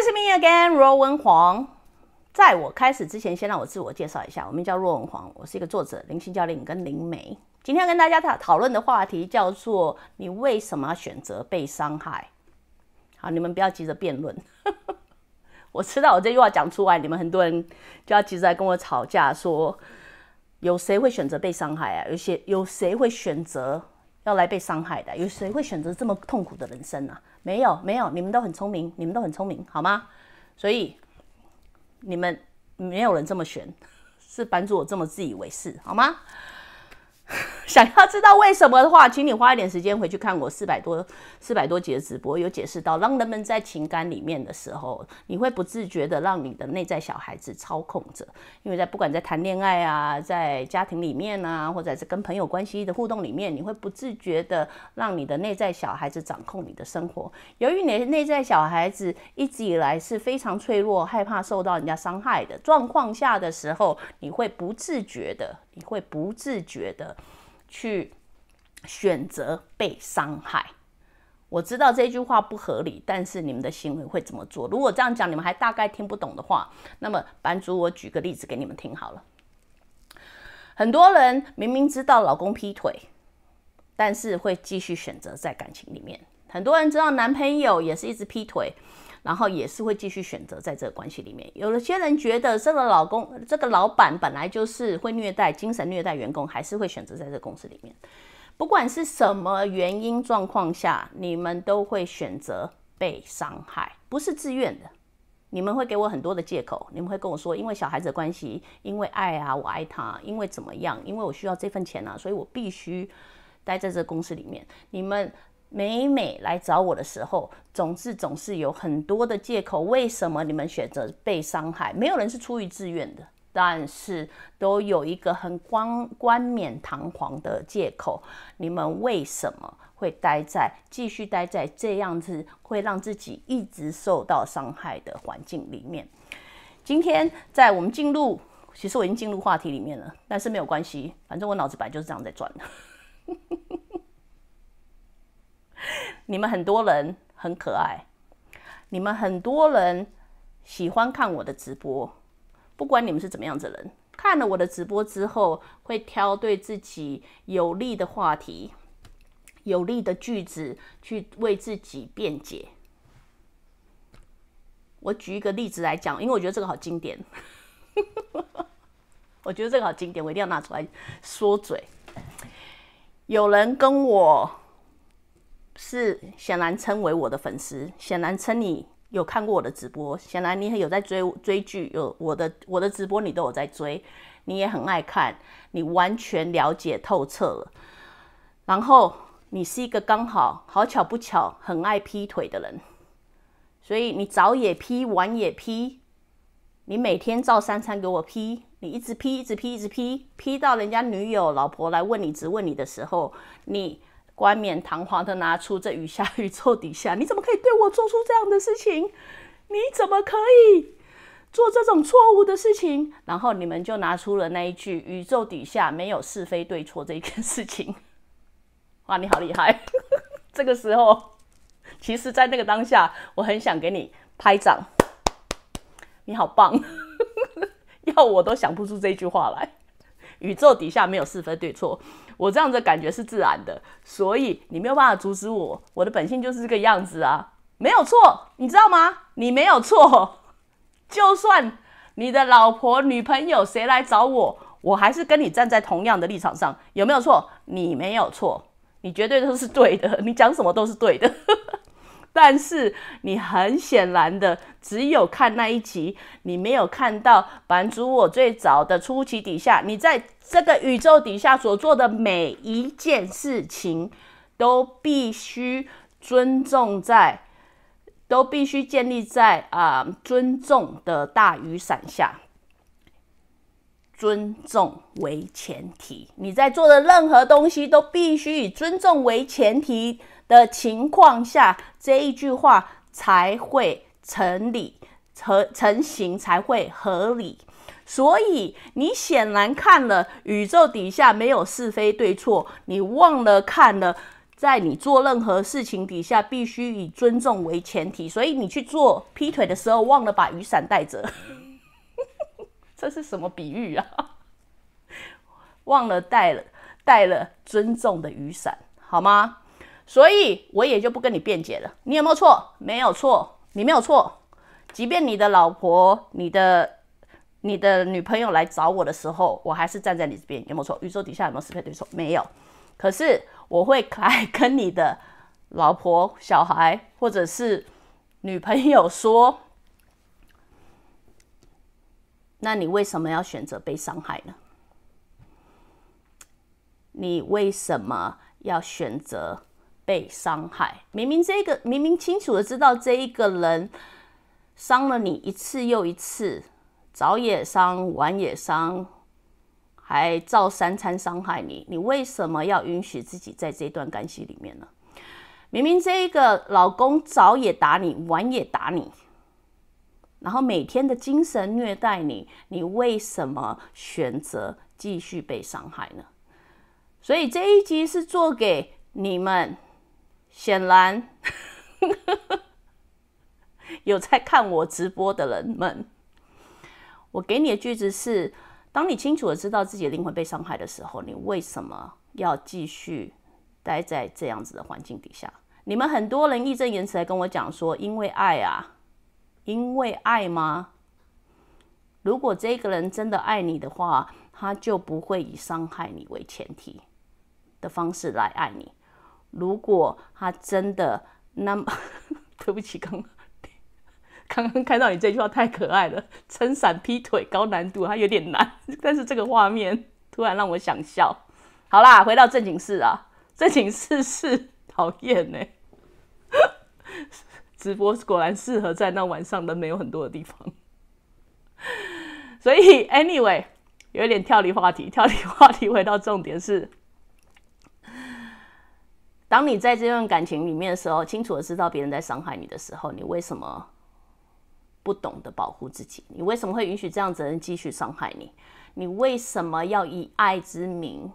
This is me again, 若文黄。在我开始之前，先让我自我介绍一下，我名叫若文黄，我是一个作者、灵性教练跟灵媒。今天要跟大家讨讨论的话题叫做“你为什么选择被伤害”。好，你们不要急着辩论。我知道我这句话讲出来，你们很多人就要急着来跟我吵架，说有谁会选择被伤害啊？有些有谁会选择要来被伤害的？有谁会选择这么痛苦的人生啊？没有，没有，你们都很聪明，你们都很聪明，好吗？所以。你们没有人这么选，是版主我这么自以为是，好吗？想要知道为什么的话，请你花一点时间回去看我四百多四百多集的直播，有解释到，让人们在情感里面的时候，你会不自觉的让你的内在小孩子操控着，因为在不管在谈恋爱啊，在家庭里面啊，或者是跟朋友关系的互动里面，你会不自觉的让你的内在小孩子掌控你的生活。由于你的内在小孩子一直以来是非常脆弱、害怕受到人家伤害的状况下的时候，你会不自觉的，你会不自觉的。去选择被伤害，我知道这句话不合理，但是你们的行为会怎么做？如果这样讲你们还大概听不懂的话，那么版主我举个例子给你们听好了。很多人明明知道老公劈腿，但是会继续选择在感情里面。很多人知道男朋友也是一直劈腿。然后也是会继续选择在这个关系里面。有些人觉得这个老公、这个老板本来就是会虐待、精神虐待员工，还是会选择在这个公司里面。不管是什么原因状况下，你们都会选择被伤害，不是自愿的。你们会给我很多的借口，你们会跟我说，因为小孩子的关系，因为爱啊，我爱他，因为怎么样，因为我需要这份钱啊，所以我必须待在这个公司里面。你们。每每来找我的时候，总是总是有很多的借口。为什么你们选择被伤害？没有人是出于自愿的，但是都有一个很冠冠冕堂皇的借口。你们为什么会待在继续待在这样子会让自己一直受到伤害的环境里面？今天在我们进入，其实我已经进入话题里面了，但是没有关系，反正我脑子本来就是这样在转的。你们很多人很可爱，你们很多人喜欢看我的直播，不管你们是怎么样子的人，看了我的直播之后，会挑对自己有利的话题、有利的句子去为自己辩解。我举一个例子来讲，因为我觉得这个好经典，我觉得这个好经典，我一定要拿出来说嘴。有人跟我。是显然称为我的粉丝，显然称你有看过我的直播，显然你有在追追剧，有我的我的直播你都有在追，你也很爱看，你完全了解透彻了。然后你是一个刚好好巧不巧很爱劈腿的人，所以你早也劈，晚也劈，你每天照三餐给我劈，你一直劈，一直劈，一直劈，劈到人家女友老婆来问你，质问你的时候，你。冠冕堂皇的拿出这雨下宇宙底下，你怎么可以对我做出这样的事情？你怎么可以做这种错误的事情？然后你们就拿出了那一句“宇宙底下没有是非对错”这一件事情。哇，你好厉害！这个时候，其实，在那个当下，我很想给你拍掌。你好棒！要我都想不出这句话来。宇宙底下没有是非对错。我这样的感觉是自然的，所以你没有办法阻止我。我的本性就是这个样子啊，没有错，你知道吗？你没有错。就算你的老婆、女朋友谁来找我，我还是跟你站在同样的立场上，有没有错？你没有错，你绝对都是对的，你讲什么都是对的。但是你很显然的只有看那一集，你没有看到版主我最早的初期底下，你在这个宇宙底下所做的每一件事情，都必须尊重在都必须建立在啊尊重的大雨伞下，尊重为前提。你在做的任何东西都必须以尊重为前提的情况下，这一句话才会成立、成成型，才会合理。所以你显然看了宇宙底下没有是非对错，你忘了看了，在你做任何事情底下必须以尊重为前提。所以你去做劈腿的时候，忘了把雨伞带着，这是什么比喻啊？忘了带了带了尊重的雨伞，好吗？所以我也就不跟你辩解了。你有没有错？没有错，你没有错。即便你的老婆，你的。你的女朋友来找我的时候，我还是站在你这边，有没有错？宇宙底下有没有是非对错？没有。可是我会来跟你的老婆、小孩或者是女朋友说：，那你为什么要选择被伤害呢？你为什么要选择被伤害？明明这个明明清楚的知道这一个人伤了你一次又一次。早也伤，晚也伤，还照三餐伤害你，你为什么要允许自己在这段关系里面呢？明明这一个老公早也打你，晚也打你，然后每天的精神虐待你，你为什么选择继续被伤害呢？所以这一集是做给你们，显然 有在看我直播的人们。我给你的句子是：当你清楚的知道自己的灵魂被伤害的时候，你为什么要继续待在这样子的环境底下？你们很多人义正言辞来跟我讲说：“因为爱啊，因为爱吗？”如果这个人真的爱你的话，他就不会以伤害你为前提的方式来爱你。如果他真的那么，对不起，刚。刚刚看到你这句话太可爱了，撑伞劈腿高难度，它有点难，但是这个画面突然让我想笑。好啦，回到正经事啊，正经事是讨厌呢。直播果然适合在那晚上人没有很多的地方，所以 anyway 有一点跳离话题，跳离话题回到重点是，当你在这段感情里面的时候，清楚的知道别人在伤害你的时候，你为什么？不懂得保护自己，你为什么会允许这样子的人继续伤害你？你为什么要以爱之名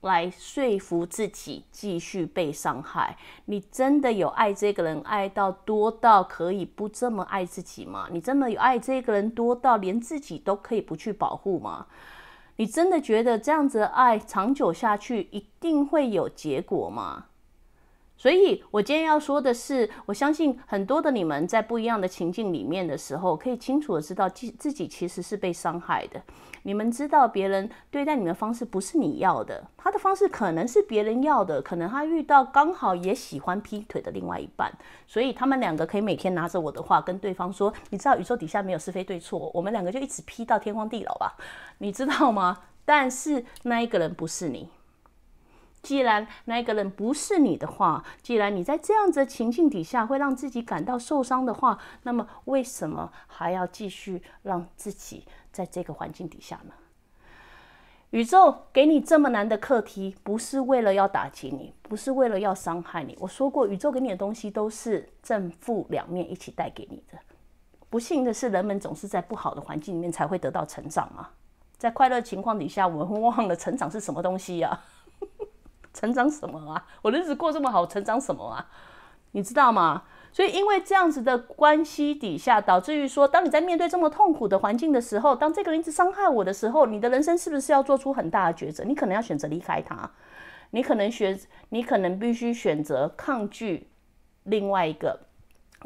来说服自己继续被伤害？你真的有爱这个人爱到多到可以不这么爱自己吗？你真的有爱这个人多到连自己都可以不去保护吗？你真的觉得这样子的爱长久下去一定会有结果吗？所以，我今天要说的是，我相信很多的你们在不一样的情境里面的时候，可以清楚的知道自自己其实是被伤害的。你们知道别人对待你们的方式不是你要的，他的方式可能是别人要的，可能他遇到刚好也喜欢劈腿的另外一半，所以他们两个可以每天拿着我的话跟对方说：“你知道宇宙底下没有是非对错，我们两个就一直劈到天荒地老吧。”你知道吗？但是那一个人不是你。既然那个人不是你的话，既然你在这样子的情境底下会让自己感到受伤的话，那么为什么还要继续让自己在这个环境底下呢？宇宙给你这么难的课题，不是为了要打击你，不是为了要伤害你。我说过，宇宙给你的东西都是正负两面一起带给你的。不幸的是，人们总是在不好的环境里面才会得到成长嘛。在快乐情况底下，我们会忘了成长是什么东西呀？成长什么啊？我的日子过这么好，成长什么啊？你知道吗？所以因为这样子的关系底下，导致于说，当你在面对这么痛苦的环境的时候，当这个人一直伤害我的时候，你的人生是不是要做出很大的抉择？你可能要选择离开他，你可能选，你可能必须选择抗拒另外一个。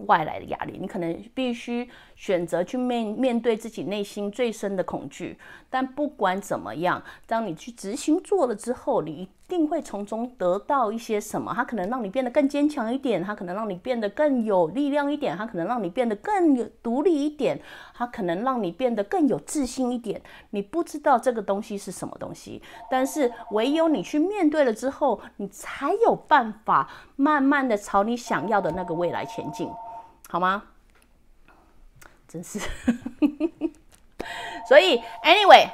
外来的压力，你可能必须选择去面面对自己内心最深的恐惧。但不管怎么样，当你去执行做了之后，你一定会从中得到一些什么。它可能让你变得更坚强一点，它可能让你变得更有力量一点，它可能让你变得更有独立一点，它可能让你变得更有自信一点。你不知道这个东西是什么东西，但是唯有你去面对了之后，你才有办法慢慢的朝你想要的那个未来前进，好吗？真是，所以，anyway，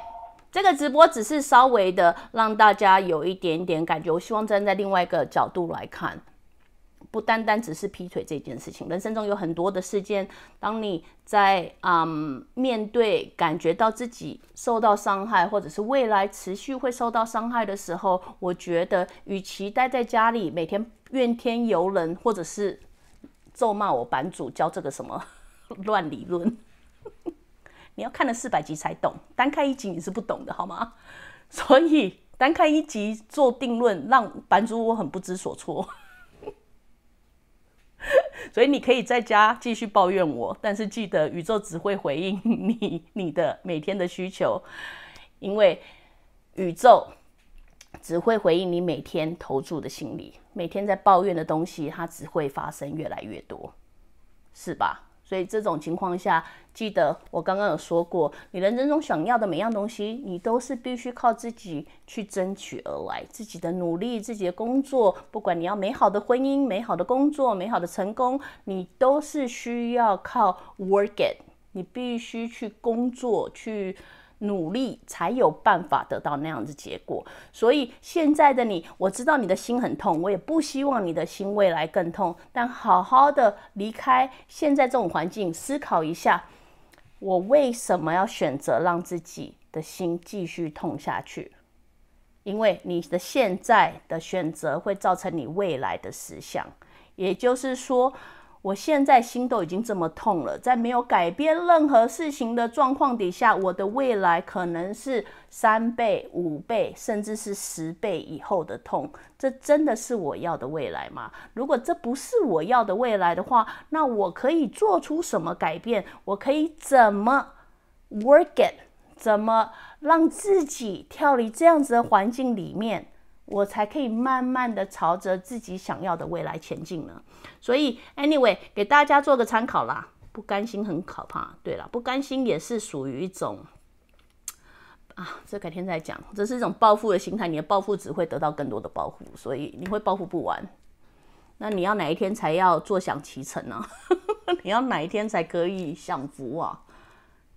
这个直播只是稍微的让大家有一点点感觉。我希望站在另外一个角度来看，不单单只是劈腿这件事情。人生中有很多的事件，当你在嗯面对感觉到自己受到伤害，或者是未来持续会受到伤害的时候，我觉得，与其待在家里每天怨天尤人，或者是咒骂我版主教这个什么。乱理论，你要看了四百集才懂，单看一集你是不懂的，好吗？所以单看一集做定论，让版主我很不知所措。所以你可以在家继续抱怨我，但是记得宇宙只会回应你你的每天的需求，因为宇宙只会回应你每天投注的心理，每天在抱怨的东西，它只会发生越来越多，是吧？所以这种情况下，记得我刚刚有说过，你人生中想要的每样东西，你都是必须靠自己去争取而来，自己的努力，自己的工作，不管你要美好的婚姻、美好的工作、美好的成功，你都是需要靠 work it，你必须去工作去。努力才有办法得到那样子结果，所以现在的你，我知道你的心很痛，我也不希望你的心未来更痛。但好好的离开现在这种环境，思考一下，我为什么要选择让自己的心继续痛下去？因为你的现在的选择会造成你未来的实相，也就是说。我现在心都已经这么痛了，在没有改变任何事情的状况底下，我的未来可能是三倍、五倍，甚至是十倍以后的痛。这真的是我要的未来吗？如果这不是我要的未来的话，那我可以做出什么改变？我可以怎么 work it？怎么让自己跳离这样子的环境里面？我才可以慢慢的朝着自己想要的未来前进呢。所以，anyway，给大家做个参考啦。不甘心很可怕。对了，不甘心也是属于一种啊，这改天再讲。这是一种报复的心态，你的报复只会得到更多的报复，所以你会报复不完。那你要哪一天才要坐享其成呢？你要哪一天才可以享福啊？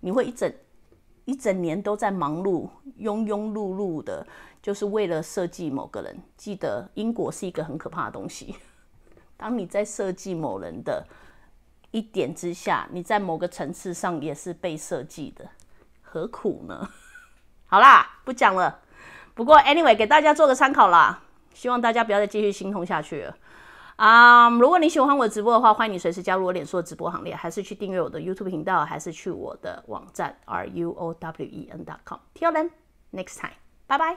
你会一整一整年都在忙碌，庸庸碌碌的。就是为了设计某个人，记得因果是一个很可怕的东西。当你在设计某人的一点之下，你在某个层次上也是被设计的，何苦呢？好啦，不讲了。不过 anyway，给大家做个参考啦，希望大家不要再继续心痛下去了。啊，如果你喜欢我的直播的话，欢迎你随时加入我脸书的直播行列，还是去订阅我的 YouTube 频道，还是去我的网站 r u o w e n dot com。Till then, next time，拜拜。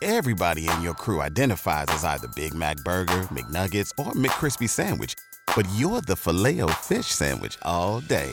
Everybody in your crew identifies as either Big Mac Burger, McNuggets, or McCrispy Sandwich. But you're the filet fish Sandwich all day.